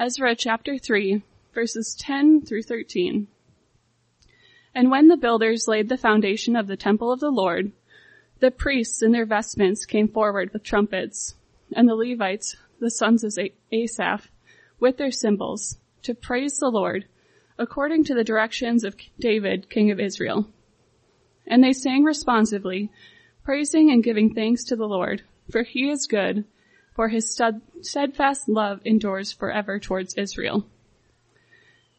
Ezra chapter 3, verses 10 through 13. And when the builders laid the foundation of the temple of the Lord, the priests in their vestments came forward with trumpets, and the Levites, the sons of Asaph, with their cymbals, to praise the Lord, according to the directions of David, king of Israel. And they sang responsively, praising and giving thanks to the Lord, for he is good, for his steadfast love endures forever towards Israel.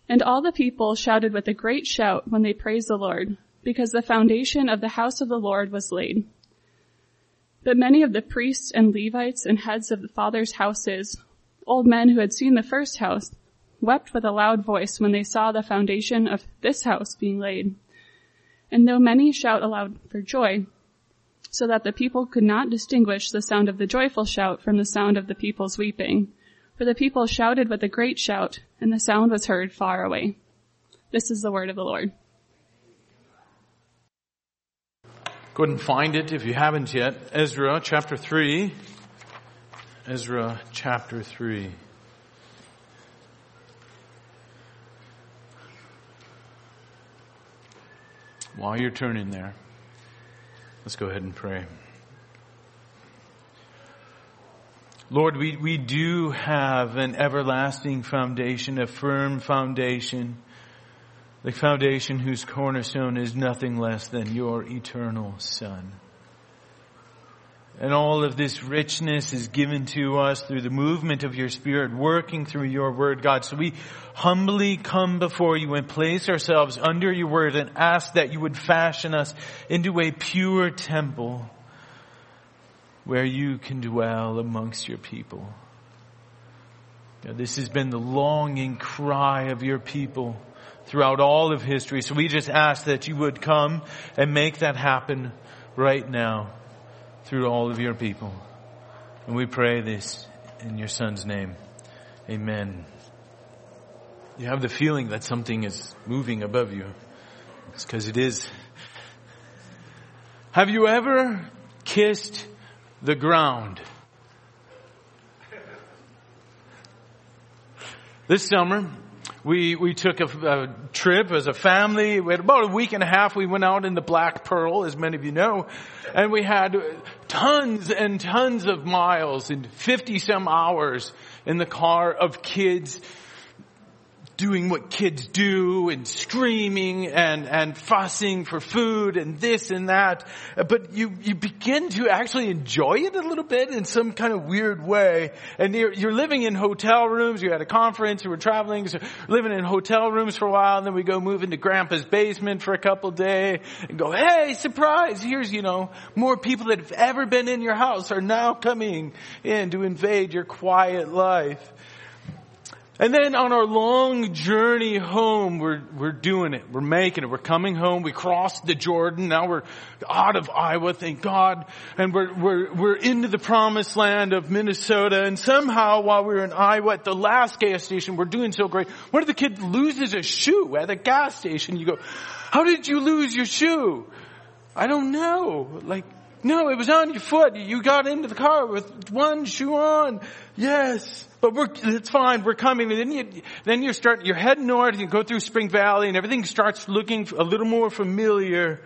And all the people shouted with a great shout when they praised the Lord, because the foundation of the house of the Lord was laid. But many of the priests and Levites and heads of the fathers' houses, old men who had seen the first house, wept with a loud voice when they saw the foundation of this house being laid. And though many shout aloud for joy, so that the people could not distinguish the sound of the joyful shout from the sound of the people's weeping. For the people shouted with a great shout, and the sound was heard far away. This is the word of the Lord. And find it if you haven't yet. Ezra chapter 3. Ezra chapter 3. While you're turning there, Let's go ahead and pray. Lord, we, we do have an everlasting foundation, a firm foundation, the foundation whose cornerstone is nothing less than your eternal Son. And all of this richness is given to us through the movement of your Spirit working through your Word, God. So we humbly come before you and place ourselves under your Word and ask that you would fashion us into a pure temple where you can dwell amongst your people. God, this has been the longing cry of your people throughout all of history. So we just ask that you would come and make that happen right now through all of your people. And we pray this in your son's name. Amen. You have the feeling that something is moving above you. It's because it is. Have you ever kissed the ground? This summer, we, we took a, a, trip as a family. We had about a week and a half. We went out in the Black Pearl, as many of you know, and we had tons and tons of miles and 50 some hours in the car of kids doing what kids do and screaming and, and fussing for food and this and that. But you, you begin to actually enjoy it a little bit in some kind of weird way. And you're, you're living in hotel rooms. You had a conference. You were traveling, so living in hotel rooms for a while. And then we go move into grandpa's basement for a couple days and go, Hey, surprise. Here's, you know, more people that have ever been in your house are now coming in to invade your quiet life. And then on our long journey home, we're, we're doing it. We're making it. We're coming home. We crossed the Jordan. Now we're out of Iowa, thank God. And we're, we're, we're into the promised land of Minnesota. And somehow while we were in Iowa at the last gas station, we're doing so great. One of the kids loses a shoe at a gas station. You go, how did you lose your shoe? I don't know. Like, no, it was on your foot. You got into the car with one shoe on. Yes. But we're, it's fine, we're coming. And then you, then you start, you're heading north, and you go through Spring Valley and everything starts looking a little more familiar.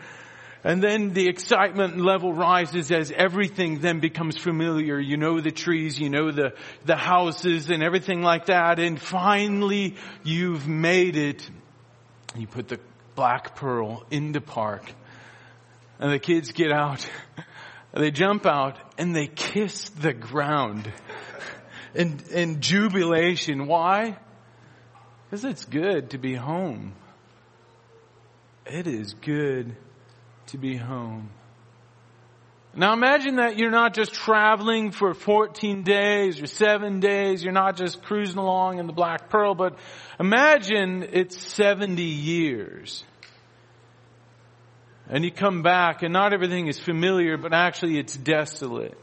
And then the excitement level rises as everything then becomes familiar. You know the trees, you know the, the houses and everything like that. And finally you've made it. You put the black pearl in the park and the kids get out. They jump out and they kiss the ground in, in jubilation. Why? Because it's good to be home. It is good to be home. Now imagine that you're not just traveling for 14 days or 7 days, you're not just cruising along in the Black Pearl, but imagine it's 70 years. And you come back and not everything is familiar, but actually it's desolate.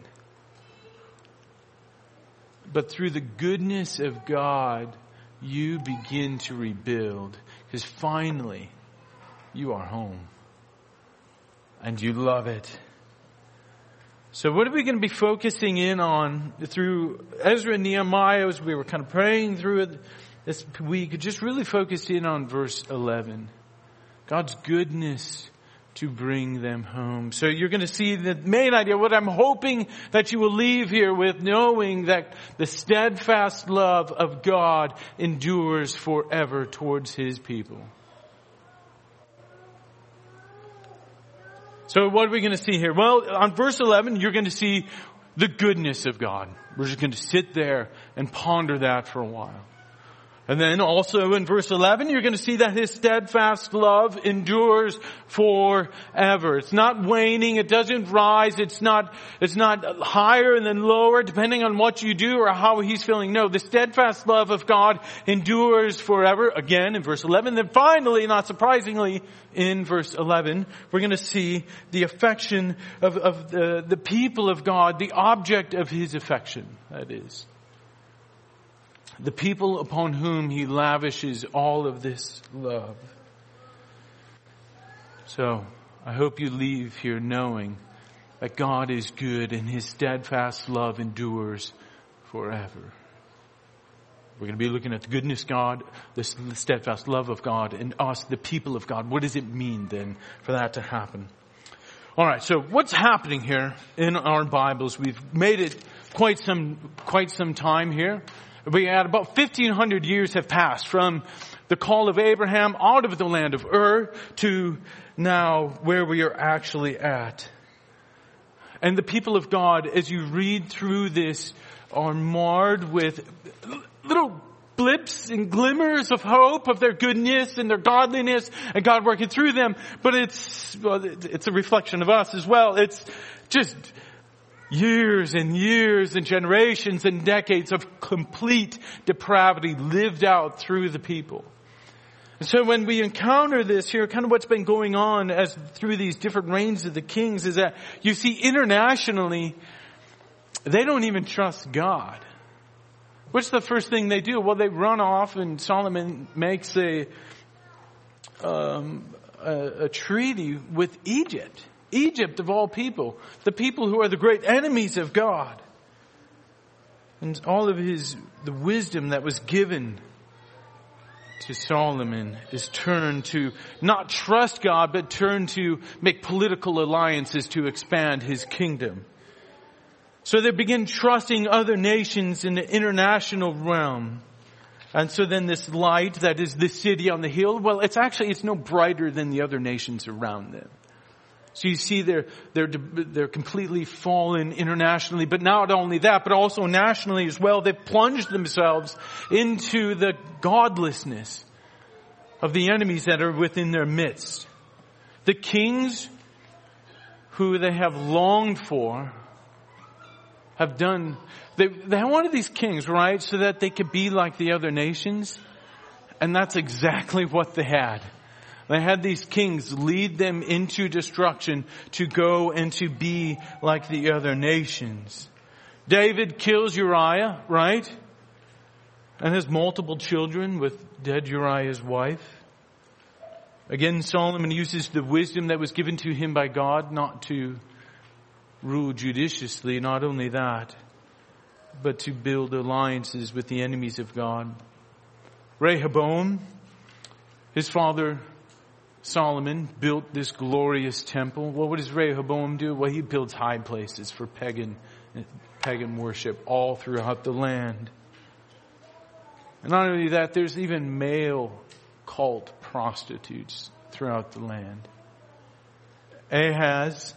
But through the goodness of God, you begin to rebuild because finally you are home and you love it. So what are we going to be focusing in on through Ezra and Nehemiah as we were kind of praying through it this week? Just really focused in on verse 11. God's goodness to bring them home. So you're going to see the main idea, what I'm hoping that you will leave here with knowing that the steadfast love of God endures forever towards His people. So what are we going to see here? Well, on verse 11, you're going to see the goodness of God. We're just going to sit there and ponder that for a while. And then also in verse 11, you're going to see that his steadfast love endures forever. It's not waning. It doesn't rise. It's not, it's not higher and then lower depending on what you do or how he's feeling. No, the steadfast love of God endures forever. Again in verse 11. Then finally, not surprisingly, in verse 11, we're going to see the affection of, of the, the people of God, the object of his affection, that is the people upon whom he lavishes all of this love. So, I hope you leave here knowing that God is good and his steadfast love endures forever. We're going to be looking at the goodness God, the steadfast love of God, and us, the people of God. What does it mean then for that to happen? Alright, so what's happening here in our Bibles? We've made it quite some, quite some time here. We had about 1500 years have passed from the call of Abraham out of the land of Ur to now where we are actually at. And the people of God, as you read through this, are marred with little blips and glimmers of hope of their goodness and their godliness and God working through them. But it's, well, it's a reflection of us as well. It's just years and years and generations and decades of complete depravity lived out through the people. And so when we encounter this here, kind of what's been going on as through these different reigns of the kings is that you see internationally, they don't even trust God. What's the first thing they do? Well, they run off and Solomon makes a, um, a, a treaty with Egypt. Egypt of all people, the people who are the great enemies of God. And all of his, the wisdom that was given to Solomon is turned to not trust God, but turn to make political alliances to expand his kingdom. So they begin trusting other nations in the international realm. And so then this light that is the city on the hill, well, it's actually, it's no brighter than the other nations around them. So you see they're, they're, they're completely fallen internationally, but not only that, but also nationally as well. They've plunged themselves into the godlessness of the enemies that are within their midst. The kings who they have longed for have done, they, they wanted these kings, right, so that they could be like the other nations. And that's exactly what they had. They had these kings lead them into destruction to go and to be like the other nations. David kills Uriah, right? And has multiple children with dead Uriah's wife. Again, Solomon uses the wisdom that was given to him by God not to rule judiciously, not only that, but to build alliances with the enemies of God. Rehoboam, his father Solomon built this glorious temple. What does Rehoboam do? Well, he builds high places for pagan, pagan worship all throughout the land. And not only that, there's even male cult prostitutes throughout the land. Ahaz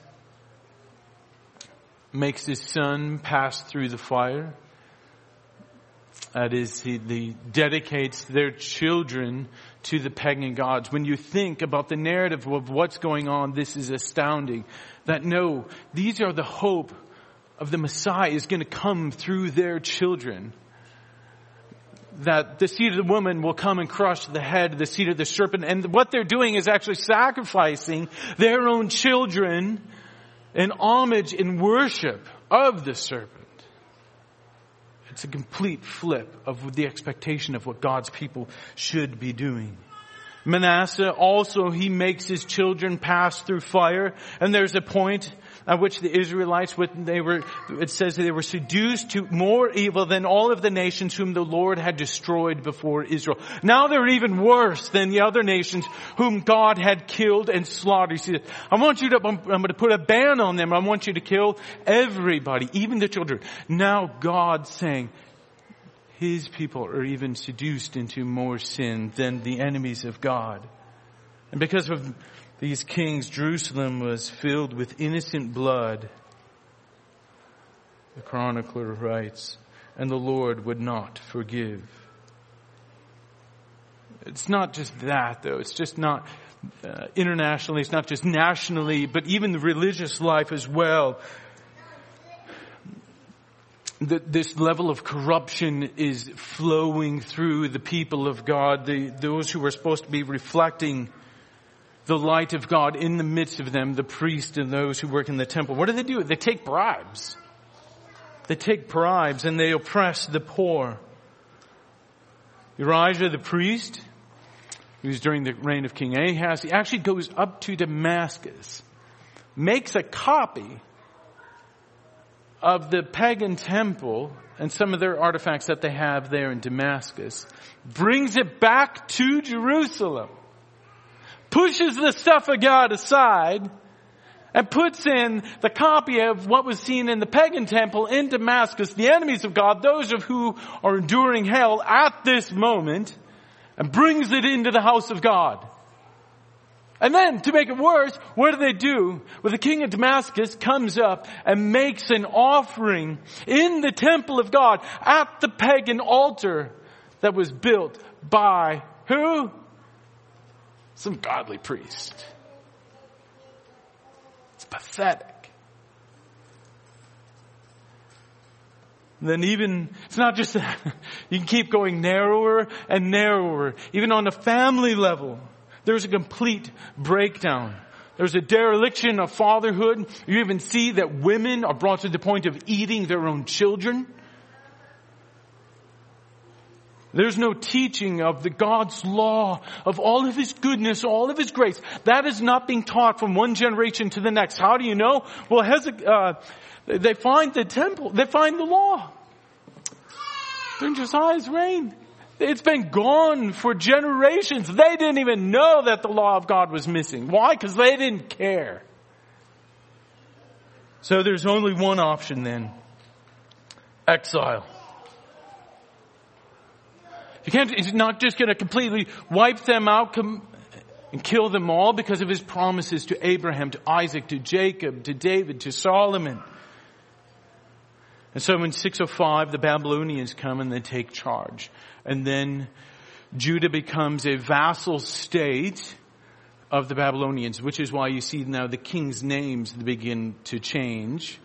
makes his son pass through the fire. That is, he, he dedicates their children to the pagan gods. When you think about the narrative of what's going on, this is astounding. That no, these are the hope of the Messiah is going to come through their children. That the seed of the woman will come and crush the head, of the seed of the serpent. And what they're doing is actually sacrificing their own children in homage and worship of the serpent. It's a complete flip of the expectation of what God's people should be doing. Manasseh also, he makes his children pass through fire. And there's a point at which the Israelites, they were, it says they were seduced to more evil than all of the nations whom the Lord had destroyed before Israel. Now they're even worse than the other nations whom God had killed and slaughtered. I want you to, I'm, I'm going to put a ban on them. I want you to kill everybody, even the children. Now God saying, his people are even seduced into more sin than the enemies of God. And because of these kings, Jerusalem was filled with innocent blood. The chronicler writes, and the Lord would not forgive. It's not just that though. It's just not uh, internationally. It's not just nationally, but even the religious life as well. The, this level of corruption is flowing through the people of God, the, those who are supposed to be reflecting the light of God in the midst of them, the priest and those who work in the temple. What do they do? They take bribes. They take bribes and they oppress the poor. Urijah the priest, who's during the reign of King Ahaz, he actually goes up to Damascus, makes a copy of the pagan temple and some of their artifacts that they have there in Damascus, brings it back to Jerusalem pushes the stuff of God aside and puts in the copy of what was seen in the pagan temple in Damascus, the enemies of God, those of who are enduring hell at this moment, and brings it into the house of God. And then, to make it worse, what do they do? Well, the king of Damascus comes up and makes an offering in the temple of God at the pagan altar that was built by who? Some godly priest. It's pathetic. And then even, it's not just that, you can keep going narrower and narrower. Even on a family level, there's a complete breakdown. There's a dereliction of fatherhood. You even see that women are brought to the point of eating their own children. There's no teaching of the God's law, of all of His goodness, all of His grace. That is not being taught from one generation to the next. How do you know? Well, Hezekiah, uh, they find the temple, they find the law. During Josiah's reign. It's been gone for generations. They didn't even know that the law of God was missing. Why? Because they didn't care. So there's only one option then. Exile. You can't, he's not just going to completely wipe them out com- and kill them all because of his promises to Abraham, to Isaac, to Jacob, to David, to Solomon. And so in 605, the Babylonians come and they take charge. And then Judah becomes a vassal state of the Babylonians, which is why you see now the king's names begin to change,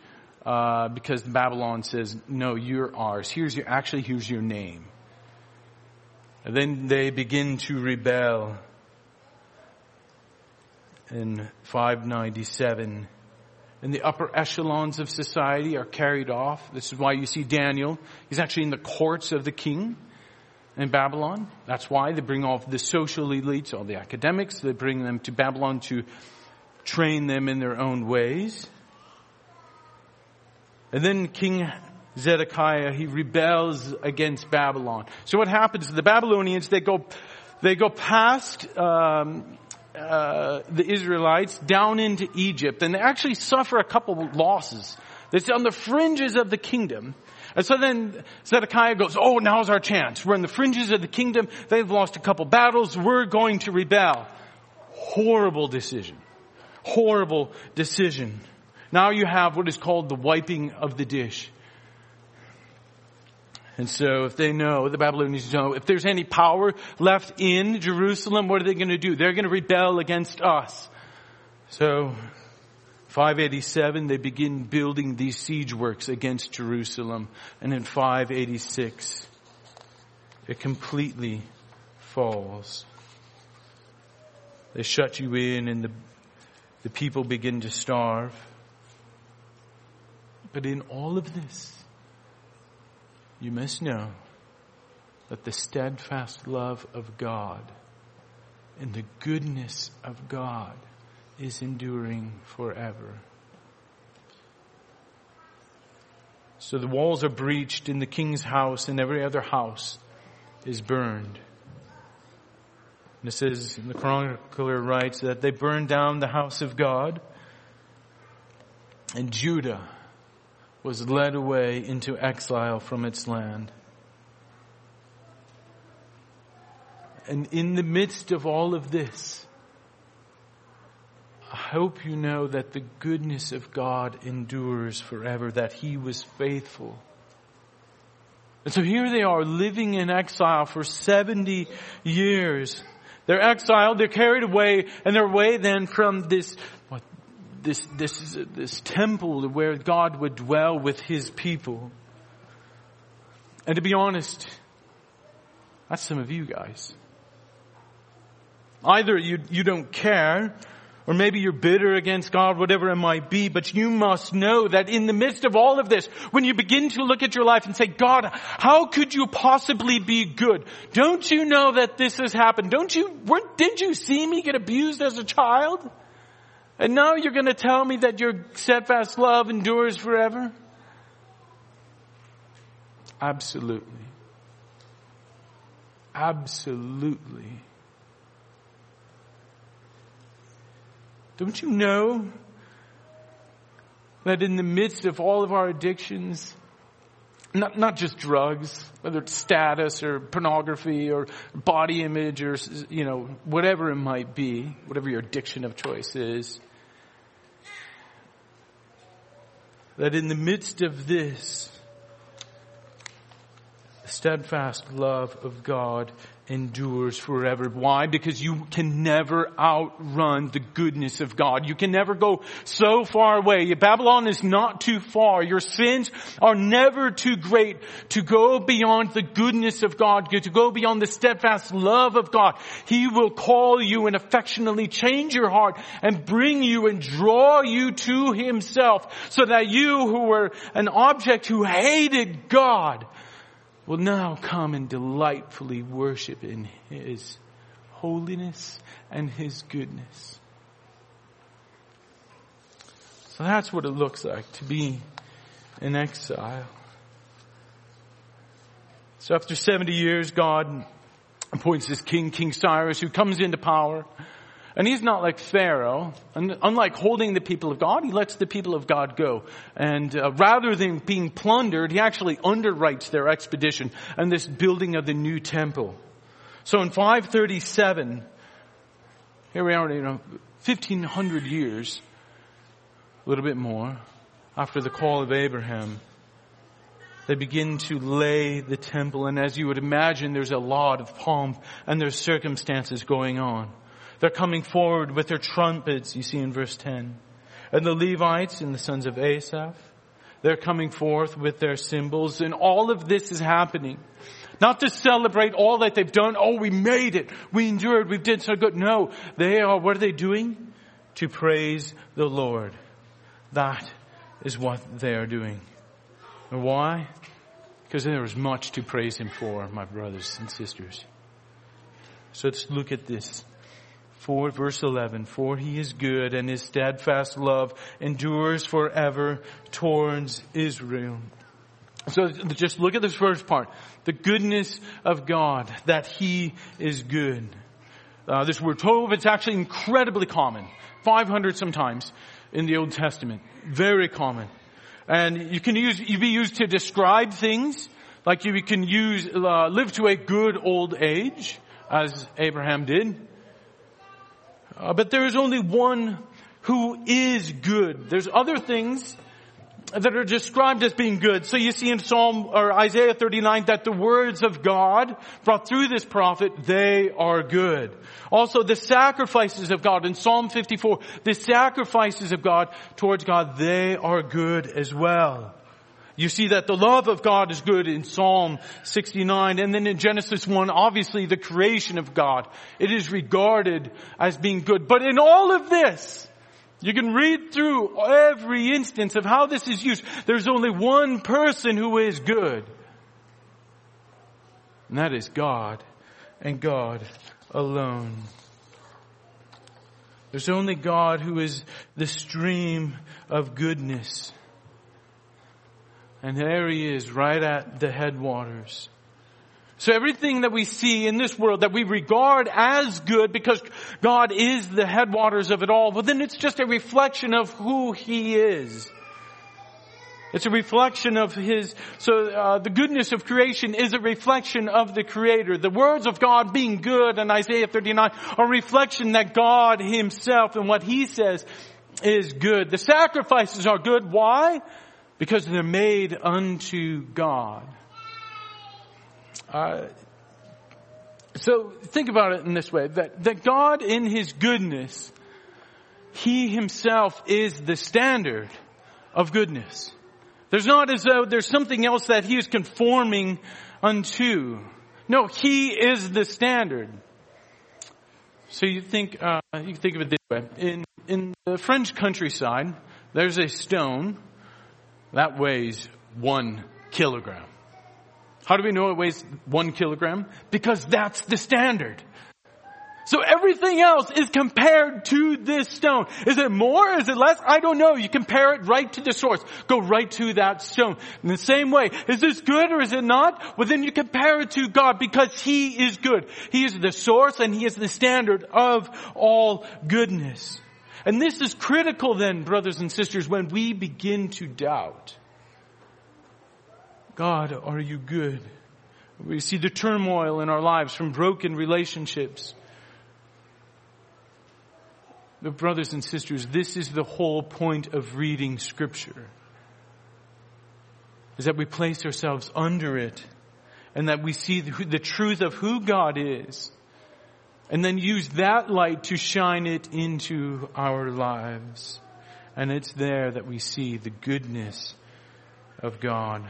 uh, because Babylon says, no, you're ours. Here's your, actually, here's your name. And then they begin to rebel in 597. And the upper echelons of society are carried off. This is why you see Daniel. He's actually in the courts of the king in Babylon. That's why they bring off the social elites, all the academics, they bring them to Babylon to train them in their own ways. And then King Zedekiah, he rebels against Babylon. So what happens? The Babylonians, they go, they go past, um, uh, the Israelites down into Egypt and they actually suffer a couple losses. It's on the fringes of the kingdom. And so then Zedekiah goes, oh, now's our chance. We're in the fringes of the kingdom. They've lost a couple battles. We're going to rebel. Horrible decision. Horrible decision. Now you have what is called the wiping of the dish. And so if they know, the Babylonians know, if there's any power left in Jerusalem, what are they going to do? They're going to rebel against us. So 587, they begin building these siege works against Jerusalem. And in 586, it completely falls. They shut you in and the, the people begin to starve. But in all of this, you must know that the steadfast love of God and the goodness of God is enduring forever. So the walls are breached in the king's house and every other house is burned. And it says, the chronicler writes that they burned down the house of God and Judah was led away into exile from its land. And in the midst of all of this, I hope you know that the goodness of God endures forever, that He was faithful. And so here they are living in exile for 70 years. They're exiled, they're carried away, and they're away then from this, what, this, this, this temple where God would dwell with His people. And to be honest, that's some of you guys. Either you, you don't care, or maybe you're bitter against God, whatever it might be, but you must know that in the midst of all of this, when you begin to look at your life and say, God, how could you possibly be good? Don't you know that this has happened? Don't you, didn't you see me get abused as a child? And now you're going to tell me that your steadfast love endures forever? Absolutely. Absolutely. Don't you know that in the midst of all of our addictions, not, not just drugs, whether it's status or pornography or body image or, you know, whatever it might be, whatever your addiction of choice is, that in the midst of this, the steadfast love of God endures forever. Why? Because you can never outrun the goodness of God. You can never go so far away. Babylon is not too far. Your sins are never too great to go beyond the goodness of God, to go beyond the steadfast love of God. He will call you and affectionately change your heart and bring you and draw you to himself so that you who were an object who hated God will now come and delightfully worship in His holiness and His goodness. So that's what it looks like to be in exile. So after 70 years, God appoints this king, King Cyrus, who comes into power. And he's not like Pharaoh. And unlike holding the people of God, he lets the people of God go. And uh, rather than being plundered, he actually underwrites their expedition and this building of the new temple. So in 537, here we are, you know, 1500 years, a little bit more, after the call of Abraham, they begin to lay the temple. And as you would imagine, there's a lot of pomp and there's circumstances going on. They're coming forward with their trumpets, you see in verse 10. And the Levites and the sons of Asaph, they're coming forth with their cymbals and all of this is happening. Not to celebrate all that they've done. Oh, we made it. We endured. We did so good. No, they are, what are they doing? To praise the Lord. That is what they are doing. And why? Because there is much to praise Him for, my brothers and sisters. So let's look at this. 4 verse 11, for he is good and his steadfast love endures forever towards Israel. So just look at this first part. The goodness of God, that he is good. Uh, this word tov, it's actually incredibly common. 500 sometimes in the Old Testament. Very common. And you can use, you be used to describe things, like you can use, uh, live to a good old age, as Abraham did. Uh, but there is only one who is good. There's other things that are described as being good. So you see in Psalm or Isaiah 39 that the words of God brought through this prophet, they are good. Also the sacrifices of God in Psalm 54, the sacrifices of God towards God, they are good as well. You see that the love of God is good in Psalm 69 and then in Genesis 1, obviously the creation of God. It is regarded as being good. But in all of this, you can read through every instance of how this is used. There's only one person who is good. And that is God and God alone. There's only God who is the stream of goodness. And there he is, right at the headwaters. So everything that we see in this world that we regard as good because God is the headwaters of it all, well then it's just a reflection of who He is. It's a reflection of His, so uh, the goodness of creation is a reflection of the Creator. The words of God being good in Isaiah 39 are a reflection that God Himself and what He says is good. The sacrifices are good. Why? Because they're made unto God. Uh, so think about it in this way, that, that God in His goodness, He Himself is the standard of goodness. There's not as though there's something else that He is conforming unto. No, He is the standard. So you think, uh, you think of it this way. In, in the French countryside, there's a stone that weighs one kilogram. How do we know it weighs one kilogram? Because that's the standard. So everything else is compared to this stone. Is it more? Is it less? I don't know. You compare it right to the source. Go right to that stone. In the same way, is this good or is it not? Well then you compare it to God because He is good. He is the source and He is the standard of all goodness. And this is critical then, brothers and sisters, when we begin to doubt. God, are you good? We see the turmoil in our lives from broken relationships. But brothers and sisters, this is the whole point of reading scripture. Is that we place ourselves under it and that we see the, the truth of who God is and then use that light to shine it into our lives. And it's there that we see the goodness of God.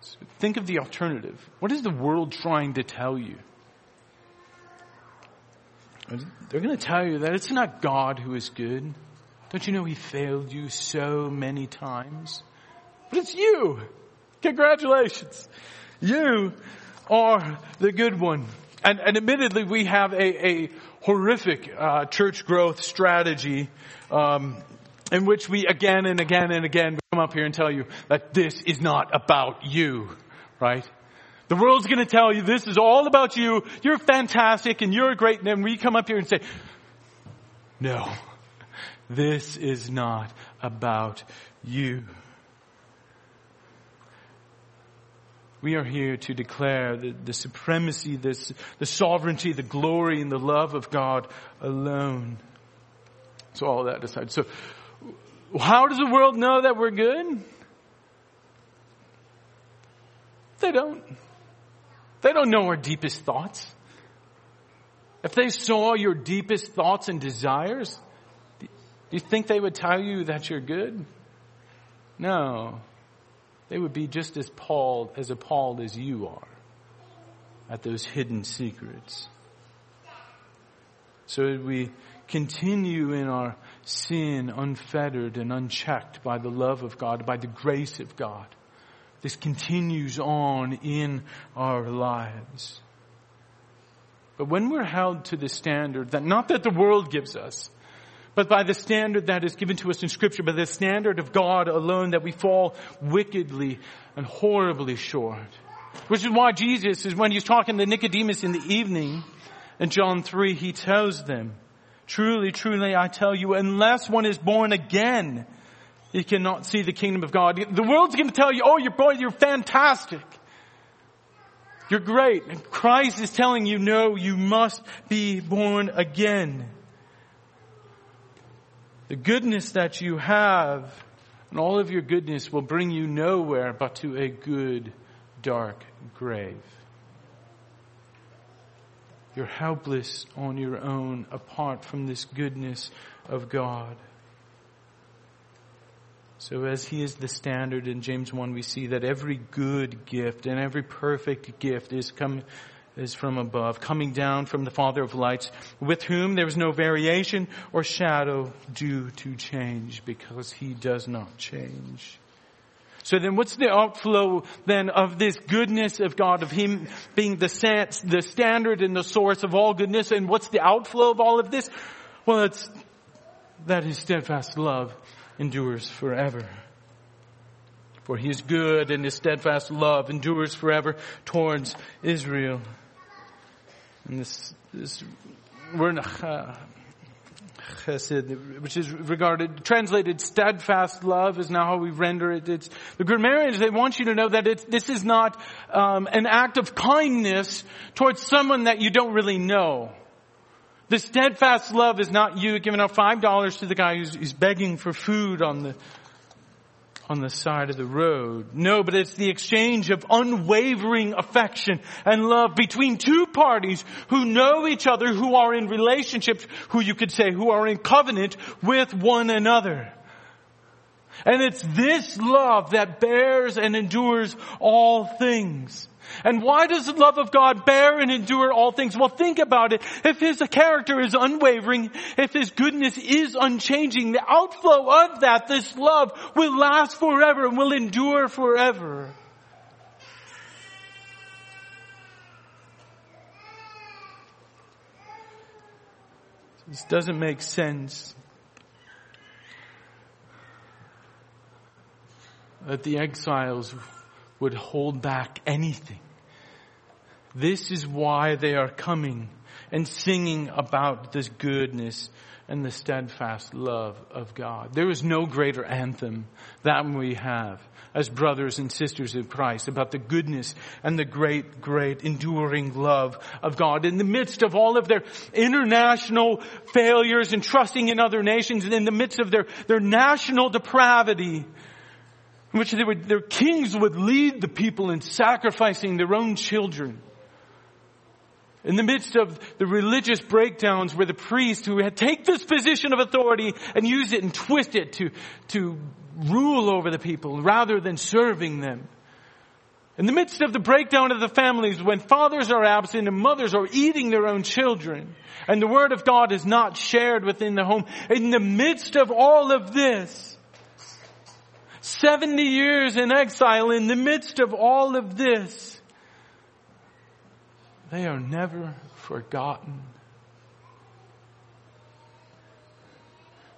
So think of the alternative. What is the world trying to tell you? They're going to tell you that it's not God who is good. Don't you know He failed you so many times? But it's you. Congratulations. You are the good one. And, and admittedly, we have a, a horrific uh, church growth strategy um, in which we again and again and again come up here and tell you that this is not about you, right? The world's going to tell you this is all about you. You're fantastic and you're great. And then we come up here and say, no, this is not about you. We are here to declare the, the supremacy, this, the sovereignty, the glory, and the love of God alone. So all that aside. So how does the world know that we're good? They don't. They don't know our deepest thoughts. If they saw your deepest thoughts and desires, do you think they would tell you that you're good? No. They would be just as appalled, as appalled as you are at those hidden secrets. So we continue in our sin unfettered and unchecked by the love of God, by the grace of God. This continues on in our lives. But when we're held to the standard that not that the world gives us, but by the standard that is given to us in scripture, by the standard of God alone that we fall wickedly and horribly short. Which is why Jesus is when he's talking to Nicodemus in the evening in John 3, he tells them, truly, truly I tell you, unless one is born again, he cannot see the kingdom of God. The world's going to tell you, oh, you're boy, you're fantastic. You're great. And Christ is telling you, no, you must be born again. The goodness that you have and all of your goodness will bring you nowhere but to a good, dark grave. You're helpless on your own apart from this goodness of God. So as He is the standard in James 1, we see that every good gift and every perfect gift is come, is from above, coming down from the Father of lights, with whom there is no variation or shadow due to change, because He does not change. So then what's the outflow then of this goodness of God, of Him being the, sense, the standard and the source of all goodness, and what's the outflow of all of this? Well, it's that His steadfast love endures forever. For he is good and his steadfast love endures forever towards Israel. And this, this word chesed, which is regarded, translated steadfast love is now how we render it. It's, the grammarians, they want you to know that it's, this is not um, an act of kindness towards someone that you don't really know. The steadfast love is not you giving out five dollars to the guy who's, who's begging for food on the on the side of the road. No, but it's the exchange of unwavering affection and love between two parties who know each other, who are in relationships, who you could say, who are in covenant with one another. And it's this love that bears and endures all things. And why does the love of God bear and endure all things? Well, think about it. If His character is unwavering, if His goodness is unchanging, the outflow of that, this love, will last forever and will endure forever. This doesn't make sense. That the exiles would hold back anything. This is why they are coming and singing about this goodness and the steadfast love of God. There is no greater anthem than we have as brothers and sisters of Christ about the goodness and the great, great enduring love of God in the midst of all of their international failures and trusting in other nations and in the midst of their, their national depravity in which would, their kings would lead the people in sacrificing their own children. In the midst of the religious breakdowns where the priest who had take this position of authority and use it and twist it to, to rule over the people rather than serving them. In the midst of the breakdown of the families when fathers are absent and mothers are eating their own children and the word of God is not shared within the home. In the midst of all of this, 70 years in exile in the midst of all of this, they are never forgotten.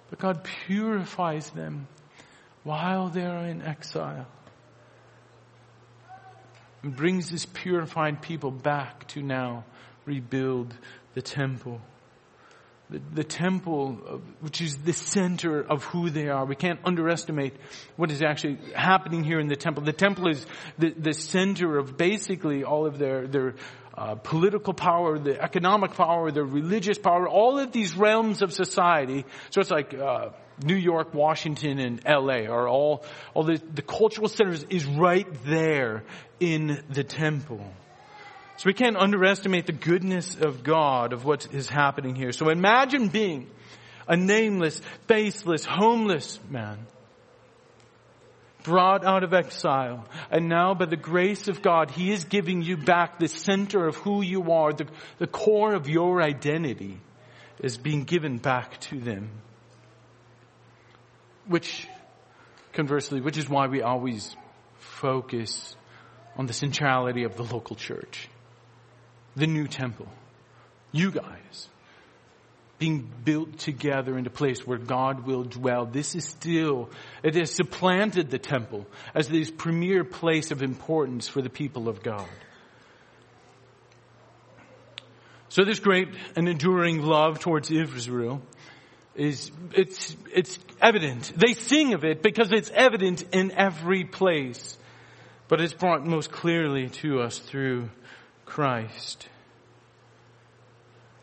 But God purifies them while they are in exile and brings this purified people back to now rebuild the temple the, the temple, which is the center of who they are. We can't underestimate what is actually happening here in the temple. The temple is the, the center of basically all of their, their uh, political power, the economic power, the religious power, all of these realms of society. So it's like, uh, New York, Washington, and LA are all, all the, the cultural centers is right there in the temple. So we can't underestimate the goodness of God, of what is happening here. So imagine being a nameless, faceless, homeless man, brought out of exile, and now by the grace of God, He is giving you back the center of who you are, the, the core of your identity is being given back to them. Which, conversely, which is why we always focus on the centrality of the local church the new temple. You guys being built together into a place where God will dwell. This is still, it has supplanted the temple as this premier place of importance for the people of God. So this great and enduring love towards Israel is, it's, it's evident. They sing of it because it's evident in every place. But it's brought most clearly to us through Christ.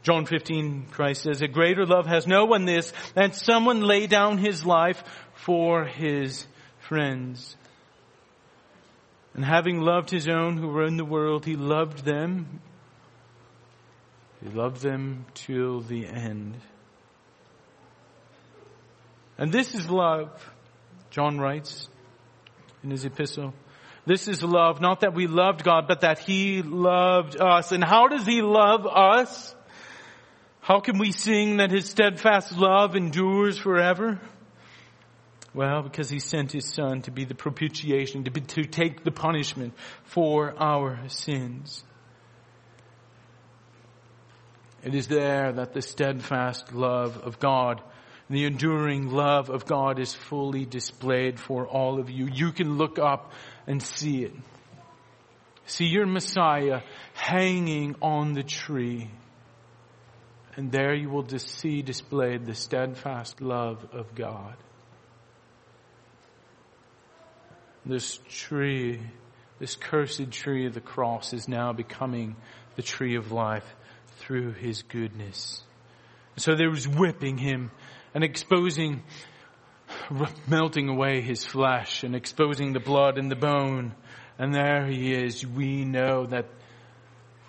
John 15, Christ says, a greater love has no one this than someone lay down his life for his friends. And having loved his own who were in the world, he loved them. He loved them till the end. And this is love, John writes in his epistle. This is love, not that we loved God, but that He loved us. And how does He love us? How can we sing that His steadfast love endures forever? Well, because He sent His Son to be the propitiation, to, be, to take the punishment for our sins. It is there that the steadfast love of God The enduring love of God is fully displayed for all of you. You can look up and see it. See your Messiah hanging on the tree. And there you will see displayed the steadfast love of God. This tree, this cursed tree of the cross is now becoming the tree of life through his goodness. So there was whipping him and exposing, melting away his flesh and exposing the blood and the bone. And there he is. We know that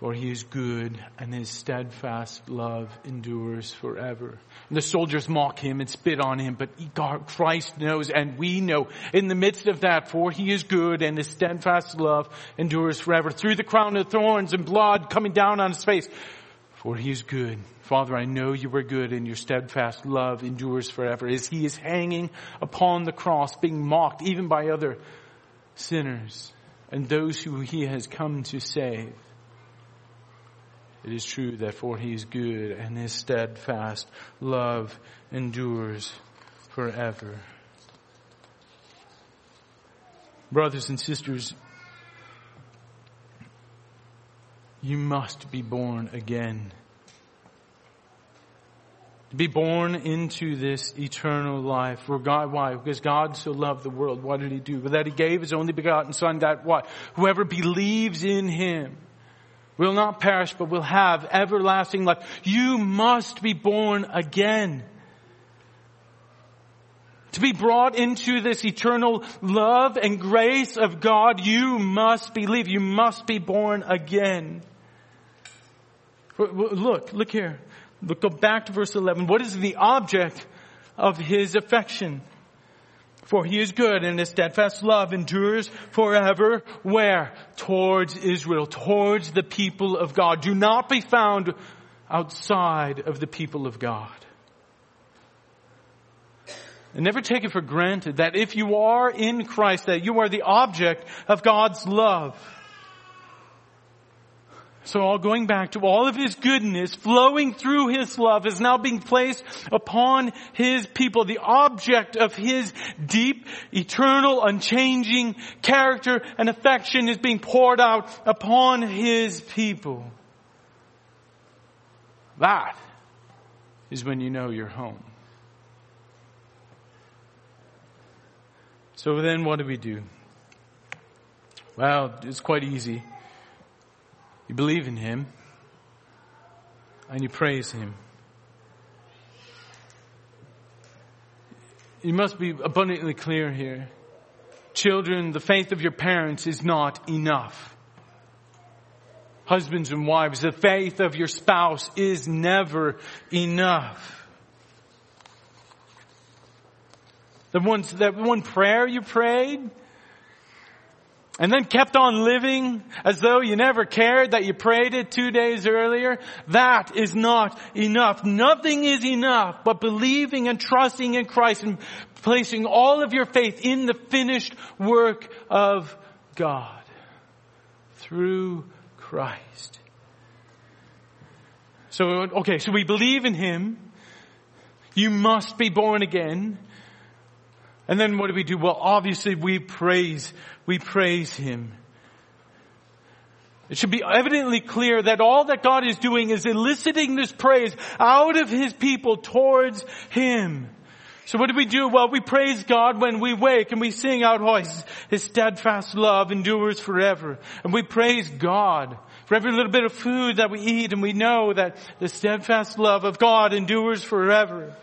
for he is good and his steadfast love endures forever. And the soldiers mock him and spit on him, but God, Christ knows and we know in the midst of that, for he is good and his steadfast love endures forever. Through the crown of thorns and blood coming down on his face, for he is good. Father, I know you are good and your steadfast love endures forever. As he is hanging upon the cross, being mocked even by other sinners and those who he has come to save. It is true that for he is good and his steadfast love endures forever. Brothers and sisters, you must be born again. To be born into this eternal life. For God, why? Because God so loved the world. What did He do? That He gave His only begotten Son that what? Whoever believes in Him will not perish but will have everlasting life. You must be born again. To be brought into this eternal love and grace of God, you must believe. You must be born again. Look, look here. Look, go back to verse 11. What is the object of his affection? For he is good and his steadfast love endures forever. Where? Towards Israel, towards the people of God. Do not be found outside of the people of God. And never take it for granted that if you are in Christ, that you are the object of God's love. So all going back to all of His goodness flowing through His love is now being placed upon His people. The object of His deep, eternal, unchanging character and affection is being poured out upon His people. That is when you know you're home. So then what do we do? Well, it's quite easy. You believe in Him and you praise Him. You must be abundantly clear here. Children, the faith of your parents is not enough. Husbands and wives, the faith of your spouse is never enough. The ones, that one prayer you prayed, and then kept on living as though you never cared that you prayed it two days earlier, that is not enough. Nothing is enough but believing and trusting in Christ and placing all of your faith in the finished work of God through Christ. So, okay, so we believe in Him. You must be born again. And then what do we do? Well, obviously we praise, we praise Him. It should be evidently clear that all that God is doing is eliciting this praise out of His people towards Him. So what do we do? Well, we praise God when we wake and we sing out, oh, His, His steadfast love endures forever. And we praise God for every little bit of food that we eat and we know that the steadfast love of God endures forever.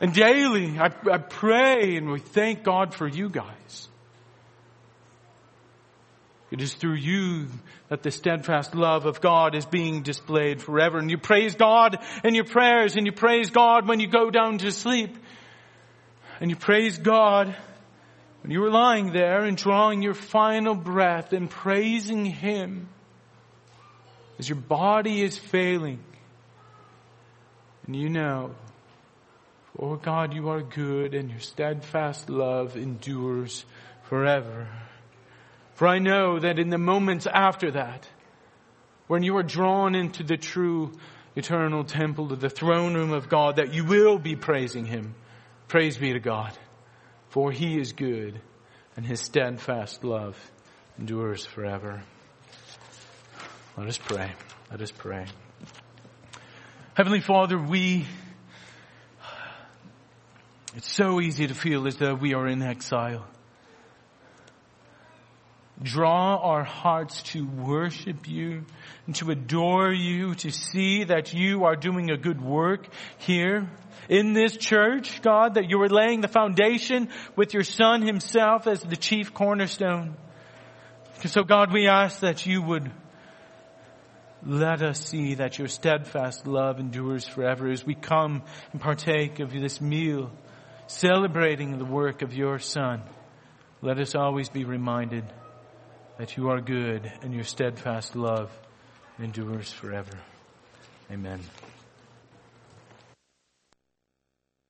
And daily, I, I pray and we thank God for you guys. It is through you that the steadfast love of God is being displayed forever. And you praise God in your prayers and you praise God when you go down to sleep. And you praise God when you are lying there and drawing your final breath and praising Him as your body is failing. And you know Oh God, you are good and your steadfast love endures forever. For I know that in the moments after that, when you are drawn into the true eternal temple, to the throne room of God, that you will be praising Him. Praise be to God. For He is good and His steadfast love endures forever. Let us pray. Let us pray. Heavenly Father, we, it's so easy to feel as though we are in exile. Draw our hearts to worship you and to adore you, to see that you are doing a good work here in this church, God, that you are laying the foundation with your son himself as the chief cornerstone. So God, we ask that you would let us see that your steadfast love endures forever as we come and partake of this meal, celebrating the work of your son. Let us always be reminded that you are good and your steadfast love endures forever. Amen.